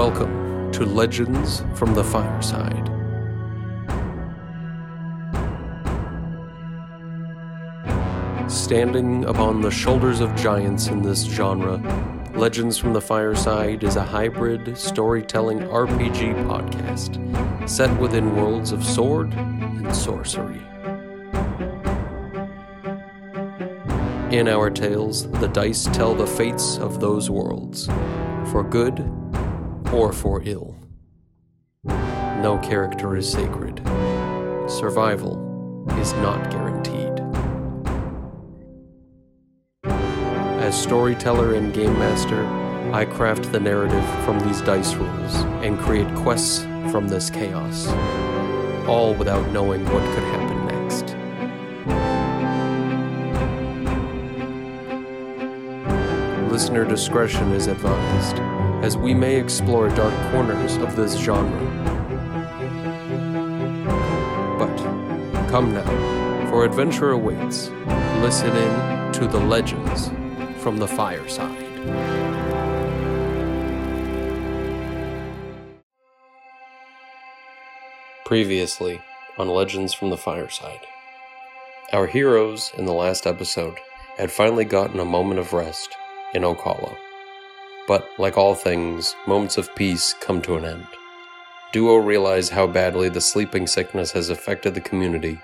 Welcome to Legends from the Fireside. Standing upon the shoulders of giants in this genre, Legends from the Fireside is a hybrid storytelling RPG podcast set within worlds of sword and sorcery. In our tales, the dice tell the fates of those worlds, for good or for ill. No character is sacred. Survival is not guaranteed. As storyteller and game master, I craft the narrative from these dice rolls and create quests from this chaos, all without knowing what could happen next. Listener discretion is advised, as we may explore dark corners of this genre. But come now, for adventure awaits. Listen in to the legends from the fireside. Previously on Legends from the Fireside. Our heroes in the last episode had finally gotten a moment of rest in Oak Hollow. But, like all things, moments of peace come to an end. Duo realize how badly the sleeping sickness has affected the community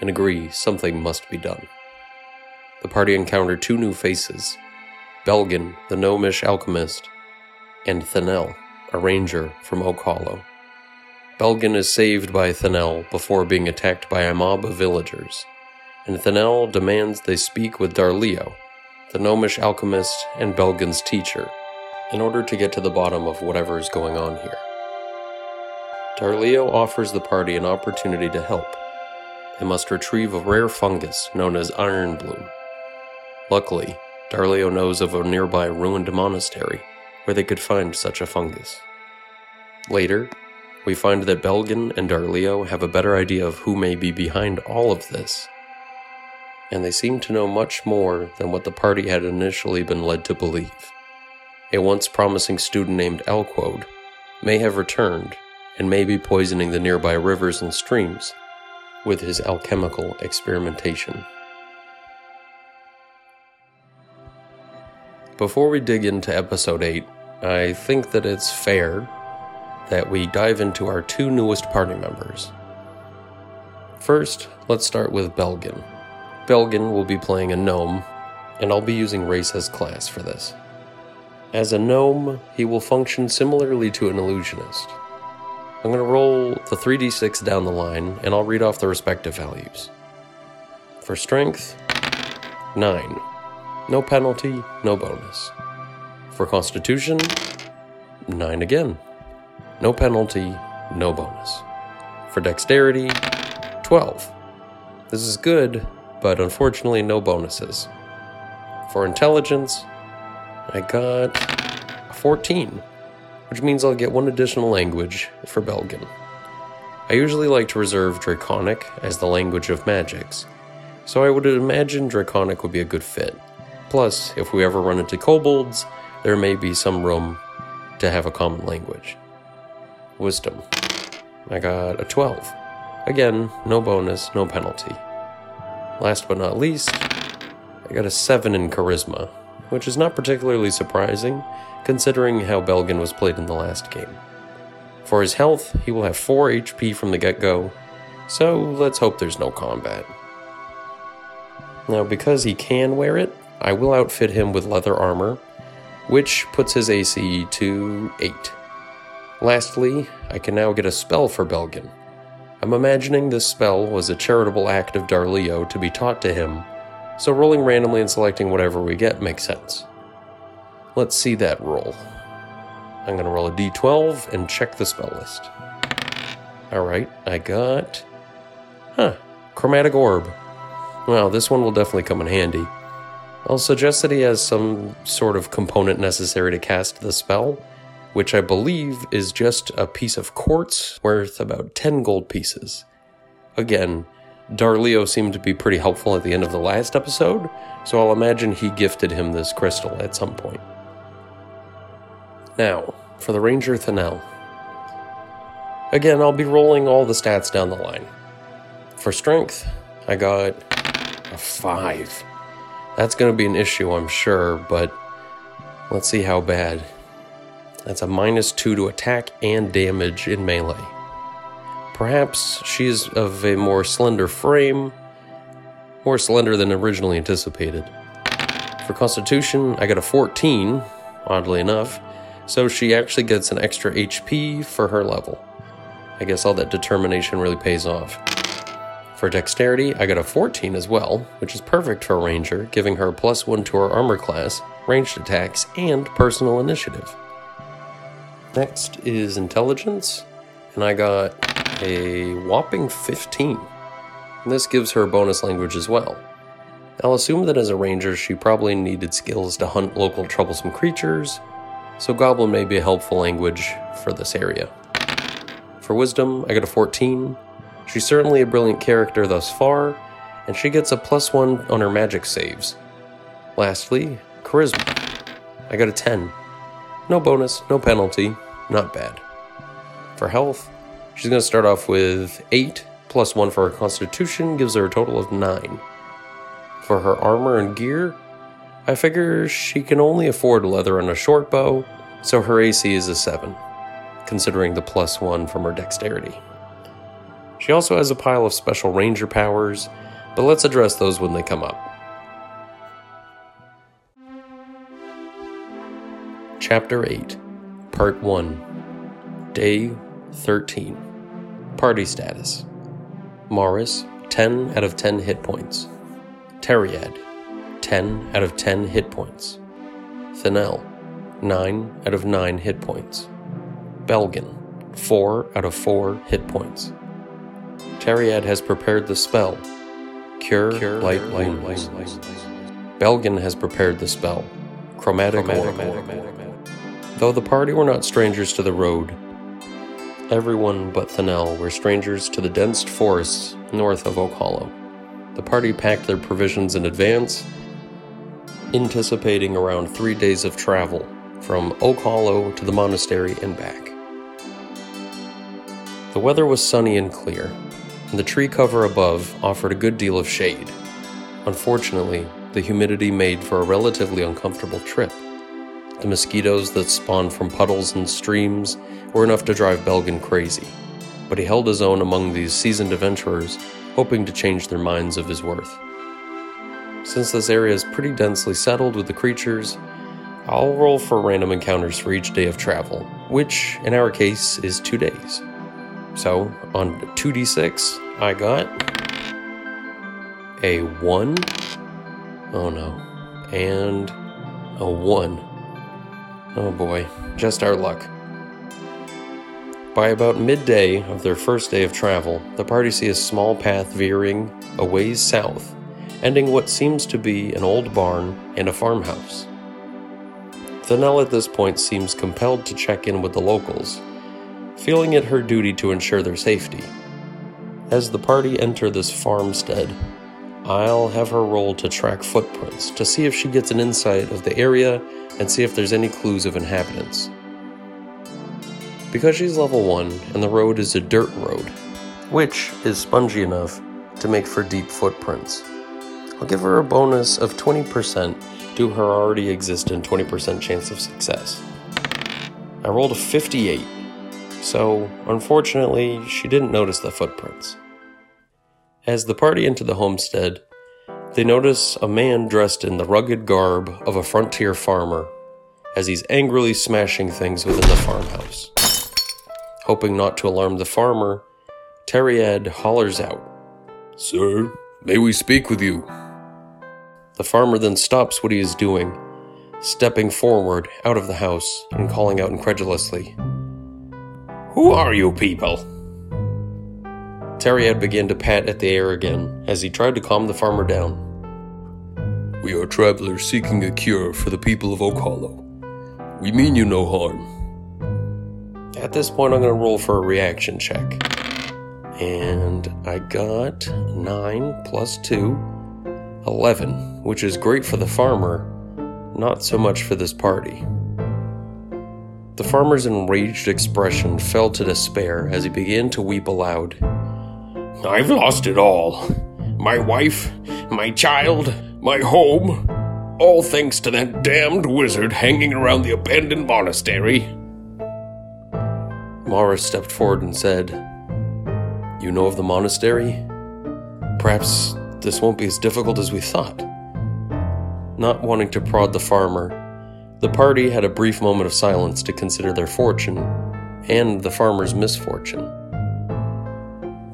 and agree something must be done. The party encounter two new faces Belgin, the gnomish alchemist, and Thanel, a ranger from Oak Hollow. Belgin is saved by Thanel before being attacked by a mob of villagers, and Thanel demands they speak with Darleo, the gnomish alchemist and Belgin's teacher, in order to get to the bottom of whatever is going on here. Darleo offers the party an opportunity to help. They must retrieve a rare fungus known as Ironbloom. Luckily, Darleo knows of a nearby ruined monastery where they could find such a fungus. Later, we find that Belgin and Darleo have a better idea of who may be behind all of this, and they seem to know much more than what the party had initially been led to believe. A once promising student named Elquode may have returned and may be poisoning the nearby rivers and streams with his alchemical experimentation. Before we dig into episode 8, I think that it's fair that we dive into our two newest party members. First, let's start with Belgin. Belgin will be playing a gnome, and I'll be using race as class for this. As a gnome, he will function similarly to an illusionist. I'm going to roll the 3d6 down the line, and I'll read off the respective values. For strength, 9. No penalty, no bonus. For constitution, 9 again. No penalty, no bonus. For dexterity, 12. This is good, but unfortunately, no bonuses. For intelligence, I got a 14, which means I'll get one additional language for Belgin. I usually like to reserve Draconic as the language of magics, so I would imagine Draconic would be a good fit. Plus, if we ever run into kobolds, there may be some room to have a common language. Wisdom. I got a 12. Again, no bonus, no penalty. Last but not least, I got a 7 in Charisma, which is not particularly surprising considering how Belgin was played in the last game. For his health, he will have 4 HP from the get go, so let's hope there's no combat. Now, because he can wear it, I will outfit him with leather armor, which puts his AC to 8. Lastly, I can now get a spell for Belgin. I'm imagining this spell was a charitable act of Darleo to be taught to him, so rolling randomly and selecting whatever we get makes sense. Let's see that roll. I'm going to roll a d12 and check the spell list. Alright, I got. Huh, Chromatic Orb. Well, this one will definitely come in handy. I'll suggest that he has some sort of component necessary to cast the spell, which I believe is just a piece of quartz worth about 10 gold pieces. Again, Darleo seemed to be pretty helpful at the end of the last episode, so I'll imagine he gifted him this crystal at some point. Now, for the Ranger Thanel. Again, I'll be rolling all the stats down the line. For strength, I got a 5. That's going to be an issue, I'm sure, but let's see how bad. That's a minus 2 to attack and damage in melee. Perhaps she's of a more slender frame, more slender than originally anticipated. For Constitution, I got a 14, oddly enough, so she actually gets an extra HP for her level. I guess all that determination really pays off. For Dexterity, I got a 14 as well, which is perfect for a Ranger, giving her plus 1 to her armor class, ranged attacks, and personal initiative. Next is Intelligence, and I got a whopping 15. And this gives her a bonus language as well. I'll assume that as a ranger, she probably needed skills to hunt local troublesome creatures, so Goblin may be a helpful language for this area. For Wisdom, I got a 14. She's certainly a brilliant character thus far, and she gets a plus 1 on her magic saves. Lastly, Charisma. I got a 10. No bonus, no penalty, not bad. For health, she's going to start off with 8, plus 1 for her constitution, gives her a total of 9. For her armor and gear, I figure she can only afford leather and a short bow, so her AC is a 7, considering the plus 1 from her dexterity. She also has a pile of special ranger powers, but let's address those when they come up. Chapter 8, Part 1, Day 13. Party status Morris, 10 out of 10 hit points. Teriad, 10 out of 10 hit points. Thanel, 9 out of 9 hit points. Belgin, 4 out of 4 hit points. Teriad has prepared the spell Cure, Cure Light Wounds. Belgin has prepared the spell Chromatic, Chromatic Though the party were not strangers to the road, everyone but Thanel were strangers to the dense forests north of Oak Hollow. The party packed their provisions in advance, anticipating around three days of travel from Oak Hollow to the monastery and back. The weather was sunny and clear, and the tree cover above offered a good deal of shade. Unfortunately, the humidity made for a relatively uncomfortable trip. The mosquitoes that spawned from puddles and streams were enough to drive Belgin crazy, but he held his own among these seasoned adventurers, hoping to change their minds of his worth. Since this area is pretty densely settled with the creatures, I'll roll for random encounters for each day of travel, which in our case is two days. So on 2d6, I got a 1. Oh no. And a 1. Oh boy, just our luck. By about midday of their first day of travel, the party see a small path veering a ways south, ending what seems to be an old barn and a farmhouse. Thanel at this point seems compelled to check in with the locals, feeling it her duty to ensure their safety. As the party enter this farmstead, I'll have her roll to track footprints to see if she gets an insight of the area and see if there's any clues of inhabitants. Because she's level 1 and the road is a dirt road, which is spongy enough to make for deep footprints, I'll give her a bonus of 20% to her already existent 20% chance of success. I rolled a 58, so unfortunately, she didn't notice the footprints. As the party enter the homestead, they notice a man dressed in the rugged garb of a frontier farmer as he's angrily smashing things within the farmhouse. Hoping not to alarm the farmer, Teriad hollers out, Sir, may we speak with you? The farmer then stops what he is doing, stepping forward out of the house and calling out incredulously, Who are you people? Teriad began to pat at the air again as he tried to calm the farmer down. We are travelers seeking a cure for the people of Oak Hollow. We mean you no harm. At this point, I'm going to roll for a reaction check. And I got 9 plus 2, 11, which is great for the farmer, not so much for this party. The farmer's enraged expression fell to despair as he began to weep aloud. I've lost it all. My wife, my child, my home. All thanks to that damned wizard hanging around the abandoned monastery. Morris stepped forward and said, You know of the monastery? Perhaps this won't be as difficult as we thought. Not wanting to prod the farmer, the party had a brief moment of silence to consider their fortune and the farmer's misfortune.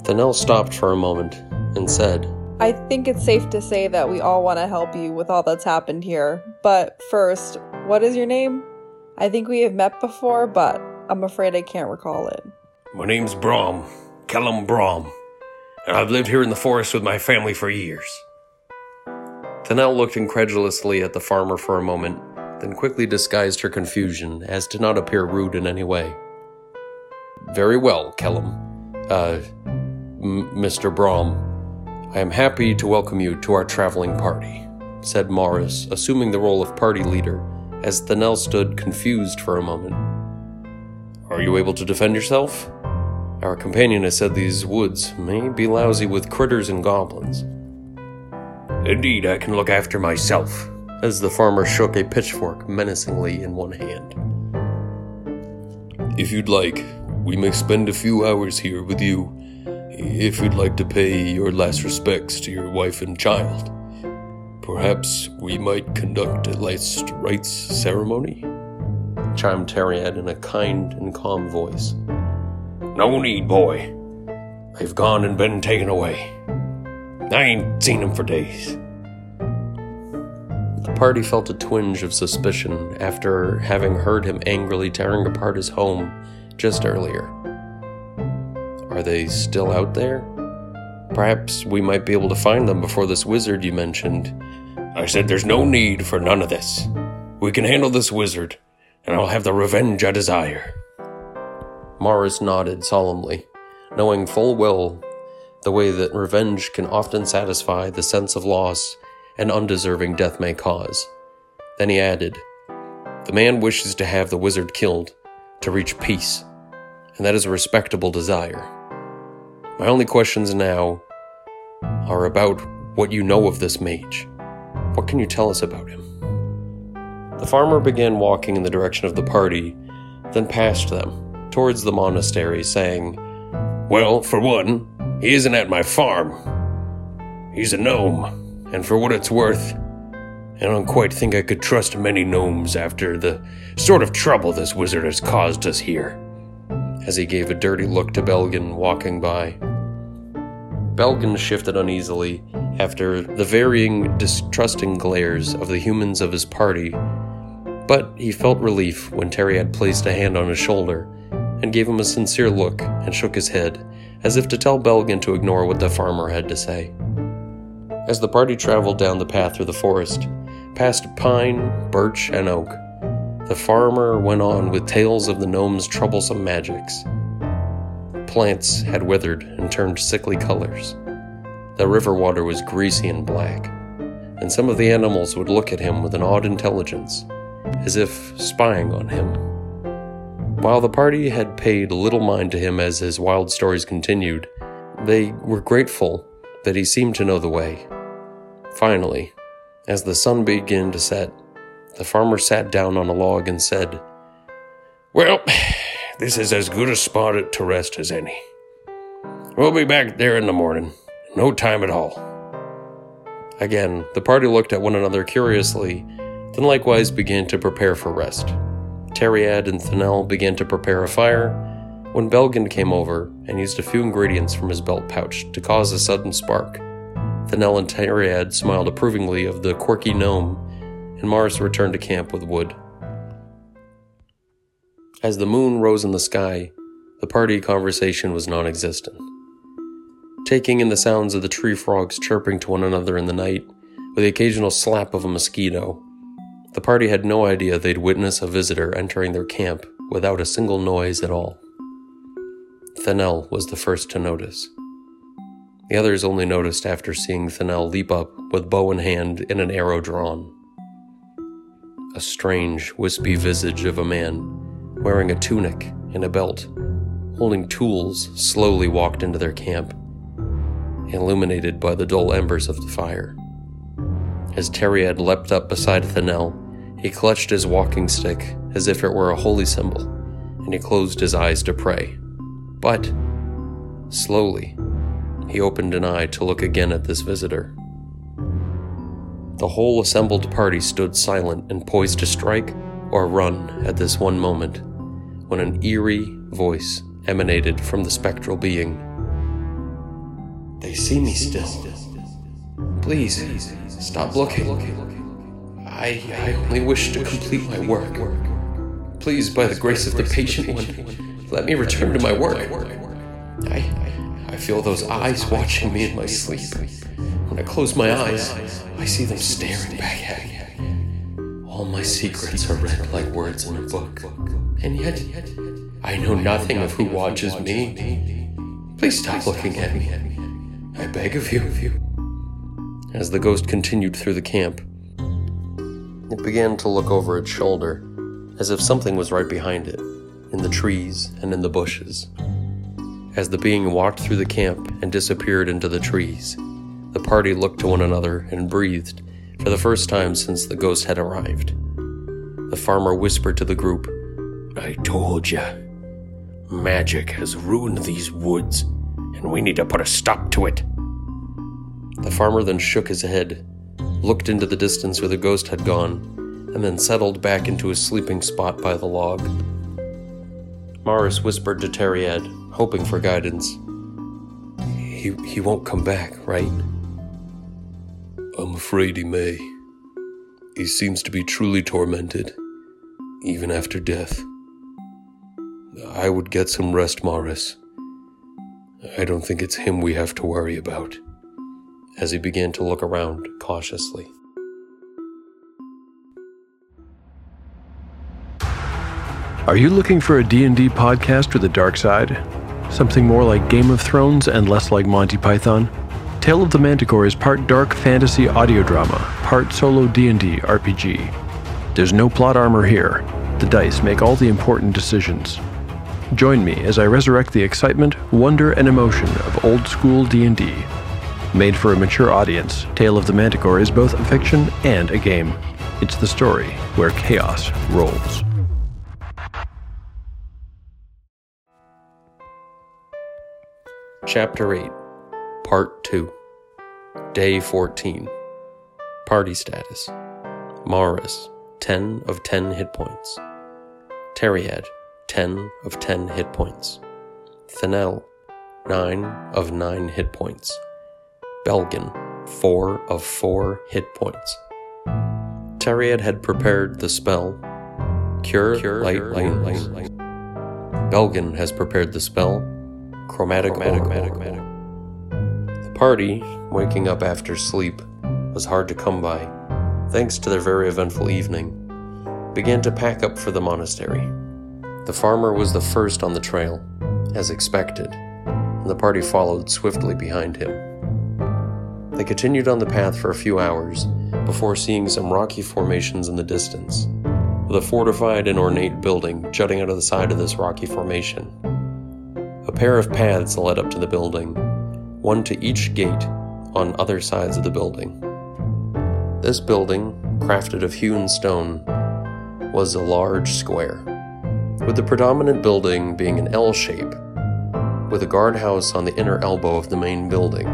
Thanel stopped for a moment and said, I think it's safe to say that we all want to help you with all that's happened here. But first, what is your name? I think we have met before, but I'm afraid I can't recall it. My name's Brom, Kellum Brom, and I've lived here in the forest with my family for years. Thanel looked incredulously at the farmer for a moment, then quickly disguised her confusion as to not appear rude in any way. Very well, Kellum. Uh, M- Mr. Brom. I am happy to welcome you to our traveling party, said Morris, assuming the role of party leader, as Thanel stood confused for a moment. Are you able to defend yourself? Our companion has said these woods may be lousy with critters and goblins. Indeed, I can look after myself, as the farmer shook a pitchfork menacingly in one hand. If you'd like, we may spend a few hours here with you if you'd like to pay your last respects to your wife and child. Perhaps we might conduct a last rites ceremony? Chimed Teriad in a kind and calm voice. No need, boy. They've gone and been taken away. I ain't seen them for days. The party felt a twinge of suspicion after having heard him angrily tearing apart his home just earlier. Are they still out there? Perhaps we might be able to find them before this wizard you mentioned. I said there's no need for none of this. We can handle this wizard, and I'll have the revenge I desire. Morris nodded solemnly, knowing full well the way that revenge can often satisfy the sense of loss an undeserving death may cause. Then he added, The man wishes to have the wizard killed to reach peace, and that is a respectable desire. My only questions now are about what you know of this mage. What can you tell us about him? The farmer began walking in the direction of the party, then passed them, towards the monastery, saying, Well, for one, he isn't at my farm. He's a gnome, and for what it's worth, I don't quite think I could trust many gnomes after the sort of trouble this wizard has caused us here as he gave a dirty look to Belgin walking by. Belgin shifted uneasily after the varying, distrusting glares of the humans of his party, but he felt relief when Teriad placed a hand on his shoulder and gave him a sincere look and shook his head, as if to tell Belgin to ignore what the farmer had to say. As the party traveled down the path through the forest, past pine, birch, and oak, the farmer went on with tales of the gnome's troublesome magics. Plants had withered and turned sickly colors. The river water was greasy and black, and some of the animals would look at him with an odd intelligence, as if spying on him. While the party had paid little mind to him as his wild stories continued, they were grateful that he seemed to know the way. Finally, as the sun began to set, the farmer sat down on a log and said, Well, this is as good a spot to rest as any. We'll be back there in the morning. No time at all. Again, the party looked at one another curiously, then likewise began to prepare for rest. Teriad and Thanel began to prepare a fire when Belgin came over and used a few ingredients from his belt pouch to cause a sudden spark. Thanel and Teriad smiled approvingly of the quirky gnome and Morris returned to camp with wood. As the moon rose in the sky, the party conversation was non existent. Taking in the sounds of the tree frogs chirping to one another in the night, with the occasional slap of a mosquito, the party had no idea they'd witness a visitor entering their camp without a single noise at all. Thanel was the first to notice. The others only noticed after seeing Thanel leap up with bow in hand and an arrow drawn. A strange, wispy visage of a man wearing a tunic and a belt, holding tools, slowly walked into their camp, illuminated by the dull embers of the fire. As Teriad leapt up beside Thanel, he clutched his walking stick as if it were a holy symbol, and he closed his eyes to pray. But, slowly, he opened an eye to look again at this visitor. The whole assembled party stood silent and poised to strike or run at this one moment when an eerie voice emanated from the spectral being. They see me still. Please, stop looking. I, I only wish to complete my work. Please, by the grace of the patient one, let me return to my work. I, I feel those eyes watching me in my sleep. When I close my eyes, I see them staring back at me. All my secrets are read like words in a book. And yet, I know nothing of who watches me. Please stop looking at me. I beg of you. As the ghost continued through the camp, it began to look over its shoulder, as if something was right behind it, in the trees and in the bushes. As the being walked through the camp and disappeared into the trees, the party looked to one another and breathed for the first time since the ghost had arrived. The farmer whispered to the group, I told ya. Magic has ruined these woods, and we need to put a stop to it. The farmer then shook his head, looked into the distance where the ghost had gone, and then settled back into his sleeping spot by the log. Morris whispered to Teriad, hoping for guidance. He, he won't come back, right? I'm afraid he may. He seems to be truly tormented, even after death. I would get some rest, Morris. I don't think it's him we have to worry about. As he began to look around cautiously. Are you looking for a D&D podcast with a dark side? Something more like Game of Thrones and less like Monty Python? Tale of the Manticore is part dark fantasy audio drama, part solo D&D RPG. There's no plot armor here. The dice make all the important decisions. Join me as I resurrect the excitement, wonder, and emotion of old school D&D. Made for a mature audience, Tale of the Manticore is both a fiction and a game. It's the story where chaos rolls. Chapter 8, Part 2, Day 14. Party status Morris, 10 of 10 hit points. Teriad, 10 of 10 hit points. Thanel, 9 of 9 hit points. Belgin, 4 of 4 hit points. Teriad had prepared the spell Cure, Cure Light Wounds. Belgin has prepared the spell Chromatic, chromatic, chromatic, The party, waking up after sleep, was hard to come by, thanks to their very eventful evening, began to pack up for the monastery. The farmer was the first on the trail, as expected, and the party followed swiftly behind him. They continued on the path for a few hours before seeing some rocky formations in the distance, with a fortified and ornate building jutting out of the side of this rocky formation. A pair of paths led up to the building, one to each gate on other sides of the building. This building, crafted of hewn stone, was a large square, with the predominant building being an L shape, with a guardhouse on the inner elbow of the main building.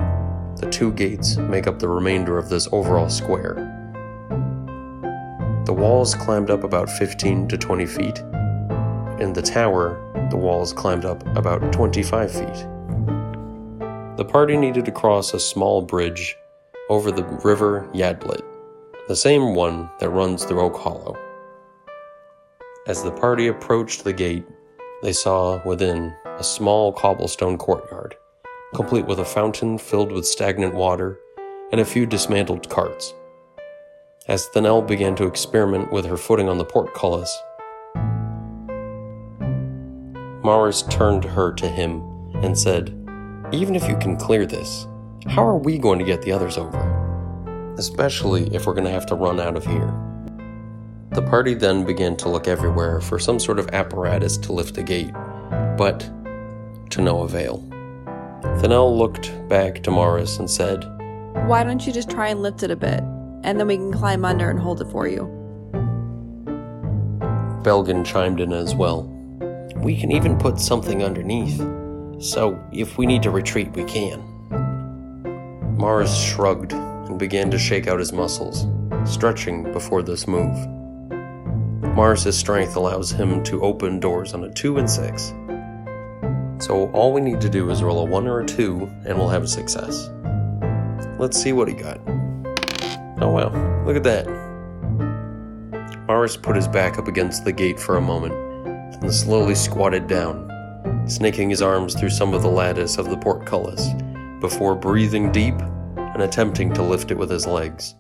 The two gates make up the remainder of this overall square. The walls climbed up about 15 to 20 feet. In the tower, the walls climbed up about 25 feet. The party needed to cross a small bridge over the river Yadlit, the same one that runs through Oak Hollow. As the party approached the gate, they saw within a small cobblestone courtyard, complete with a fountain filled with stagnant water and a few dismantled carts. As Thanel began to experiment with her footing on the portcullis, Morris turned her to him and said, Even if you can clear this, how are we going to get the others over? Especially if we're going to have to run out of here. The party then began to look everywhere for some sort of apparatus to lift the gate, but to no avail. Thanel looked back to Morris and said, Why don't you just try and lift it a bit, and then we can climb under and hold it for you? Belgin chimed in as well. We can even put something underneath, so if we need to retreat, we can. Morris shrugged and began to shake out his muscles, stretching before this move. Morris's strength allows him to open doors on a 2 and 6. So all we need to do is roll a 1 or a 2 and we'll have a success. Let's see what he got. Oh wow, look at that. Morris put his back up against the gate for a moment and slowly squatted down, snaking his arms through some of the lattice of the portcullis before breathing deep and attempting to lift it with his legs.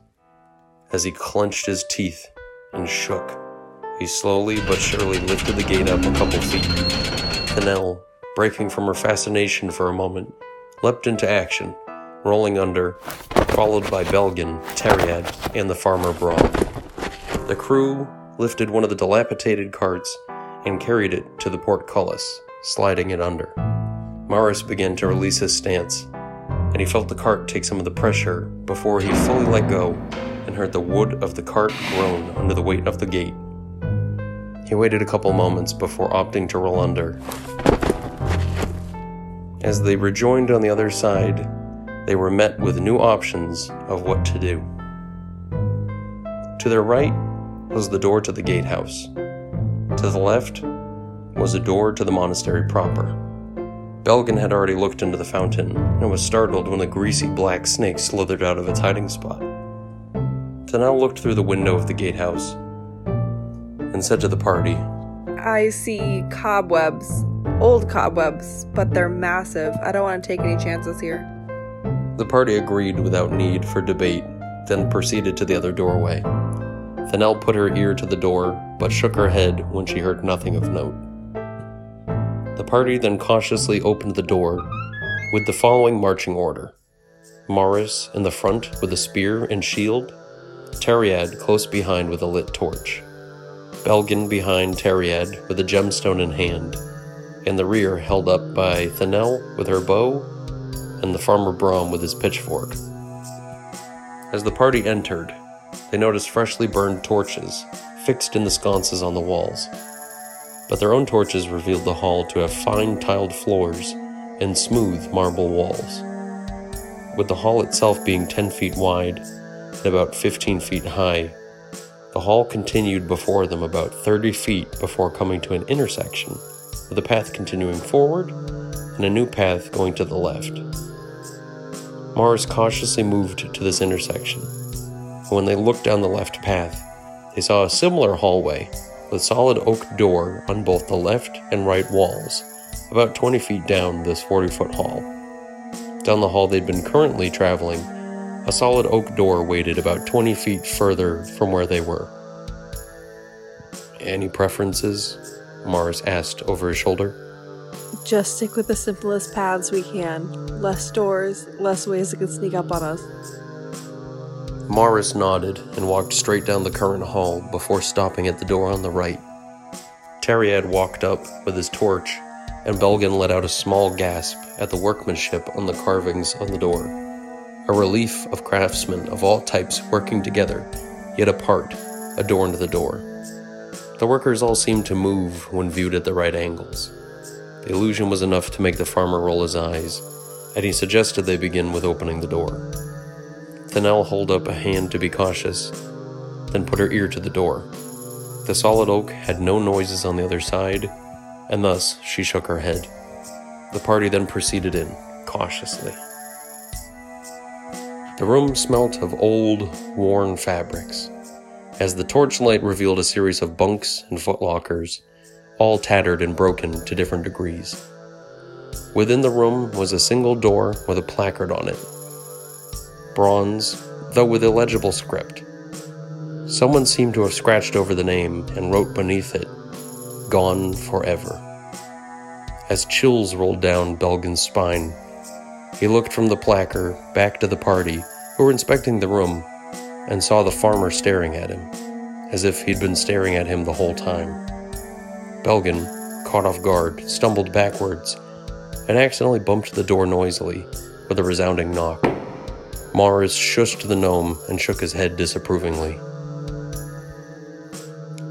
As he clenched his teeth and shook, he slowly but surely lifted the gate up a couple feet. Thanel, breaking from her fascination for a moment, leapt into action, rolling under, followed by Belgin, Teriad, and the farmer Brom. The crew lifted one of the dilapidated carts and carried it to the portcullis, sliding it under. Morris began to release his stance, and he felt the cart take some of the pressure before he fully let go and heard the wood of the cart groan under the weight of the gate. He waited a couple moments before opting to roll under. As they rejoined on the other side, they were met with new options of what to do. To their right was the door to the gatehouse. To the left was a door to the monastery proper. Belgin had already looked into the fountain and was startled when a greasy black snake slithered out of its hiding spot. Thanel looked through the window of the gatehouse and said to the party, I see cobwebs, old cobwebs, but they're massive. I don't want to take any chances here. The party agreed without need for debate, then proceeded to the other doorway. Thanel put her ear to the door, but shook her head when she heard nothing of note. The party then cautiously opened the door with the following marching order Morris in the front with a spear and shield, Teriad close behind with a lit torch, Belgin behind Teriad with a gemstone in hand, and the rear held up by Thanel with her bow and the farmer Brom with his pitchfork. As the party entered, they noticed freshly burned torches fixed in the sconces on the walls. But their own torches revealed the hall to have fine tiled floors and smooth marble walls. With the hall itself being 10 feet wide and about 15 feet high, the hall continued before them about 30 feet before coming to an intersection, with a path continuing forward and a new path going to the left. Morris cautiously moved to this intersection, and when they looked down the left path, they saw a similar hallway with solid oak door on both the left and right walls, about 20 feet down this 40 foot hall. Down the hall they'd been currently traveling, a solid oak door waited about 20 feet further from where they were. Any preferences? Morris asked over his shoulder. Just stick with the simplest paths we can. Less doors, less ways it can sneak up on us. Morris nodded and walked straight down the current hall before stopping at the door on the right. Teriad walked up with his torch, and Belgin let out a small gasp at the workmanship on the carvings on the door. A relief of craftsmen of all types working together, yet apart, adorned the door. The workers all seemed to move when viewed at the right angles. The illusion was enough to make the farmer roll his eyes, and he suggested they begin with opening the door. Thanel held up a hand to be cautious, then put her ear to the door. The solid oak had no noises on the other side, and thus she shook her head. The party then proceeded in, cautiously. The room smelt of old, worn fabrics, as the torchlight revealed a series of bunks and footlockers, all tattered and broken to different degrees. Within the room was a single door with a placard on it bronze, though with illegible script. Someone seemed to have scratched over the name and wrote beneath it, Gone Forever. As chills rolled down Belgin's spine, he looked from the placard back to the party who were inspecting the room and saw the farmer staring at him, as if he'd been staring at him the whole time. Belgin, caught off guard, stumbled backwards and accidentally bumped the door noisily with a resounding knock. Morris shushed the gnome and shook his head disapprovingly.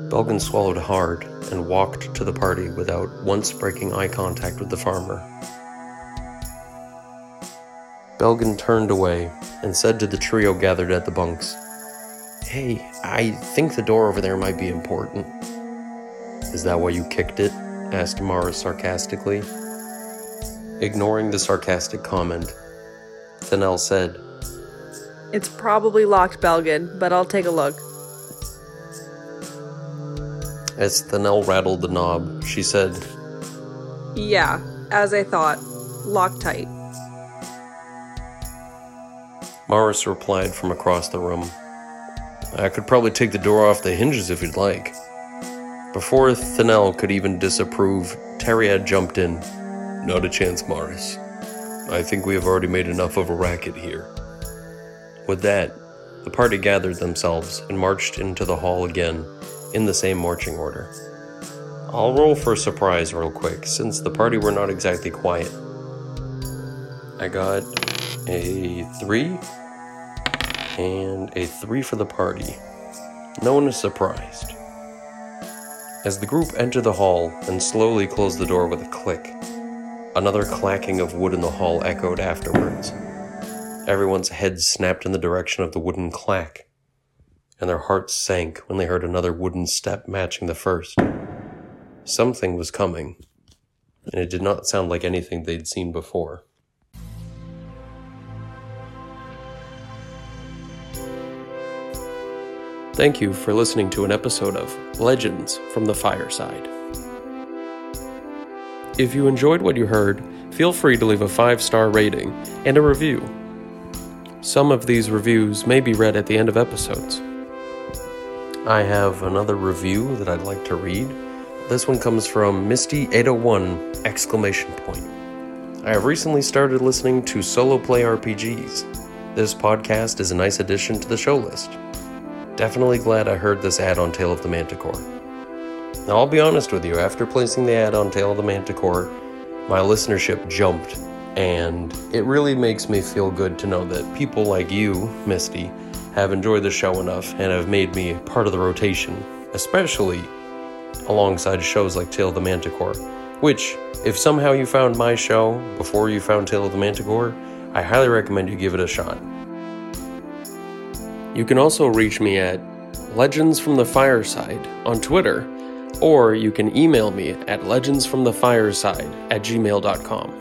Belgin swallowed hard and walked to the party without once breaking eye contact with the farmer. Belgin turned away and said to the trio gathered at the bunks, Hey, I think the door over there might be important. Is that why you kicked it? asked Morris sarcastically. Ignoring the sarcastic comment, Thanel said, It's probably locked, Belgin, but I'll take a look. As Thanel rattled the knob, she said, Yeah, as I thought. Locked tight. Morris replied from across the room. I could probably take the door off the hinges if you'd like. Before Thanel could even disapprove, Teriad jumped in. Not a chance, Morris. I think we have already made enough of a racket here. With that, the party gathered themselves and marched into the hall again, in the same marching order. I'll roll for surprise real quick, since the party were not exactly quiet. I got a 3 and a 3 for the party. No one is surprised. As the group entered the hall and slowly closed the door with a click, another clacking of wood in the hall echoed afterwards. Everyone's heads snapped in the direction of the wooden clack, and their hearts sank when they heard another wooden step matching the first. Something was coming, and it did not sound like anything they'd seen before. Thank you for listening to an episode of Legends from the Fireside. If you enjoyed what you heard, feel free to leave a five star rating and a review. Some of these reviews may be read at the end of episodes. I have another review that I'd like to read. This one comes from Misty801 exclamation point. I have recently started listening to solo play RPGs. This podcast is a nice addition to the show list. Definitely glad I heard this ad on Tale of the Manticore. Now, I'll be honest with you, after placing the ad on Tale of the Manticore, my listenership jumped, and it really makes me feel good to know that people like you, Misty, have enjoyed the show enough and have made me part of the rotation, especially alongside shows like Tale of the Manticore. Which, if somehow you found my show before you found Tale of the Manticore, I highly recommend you give it a shot. You can also reach me at Legends from the Fireside on Twitter, or you can email me at legendsfromthefireside at gmail.com.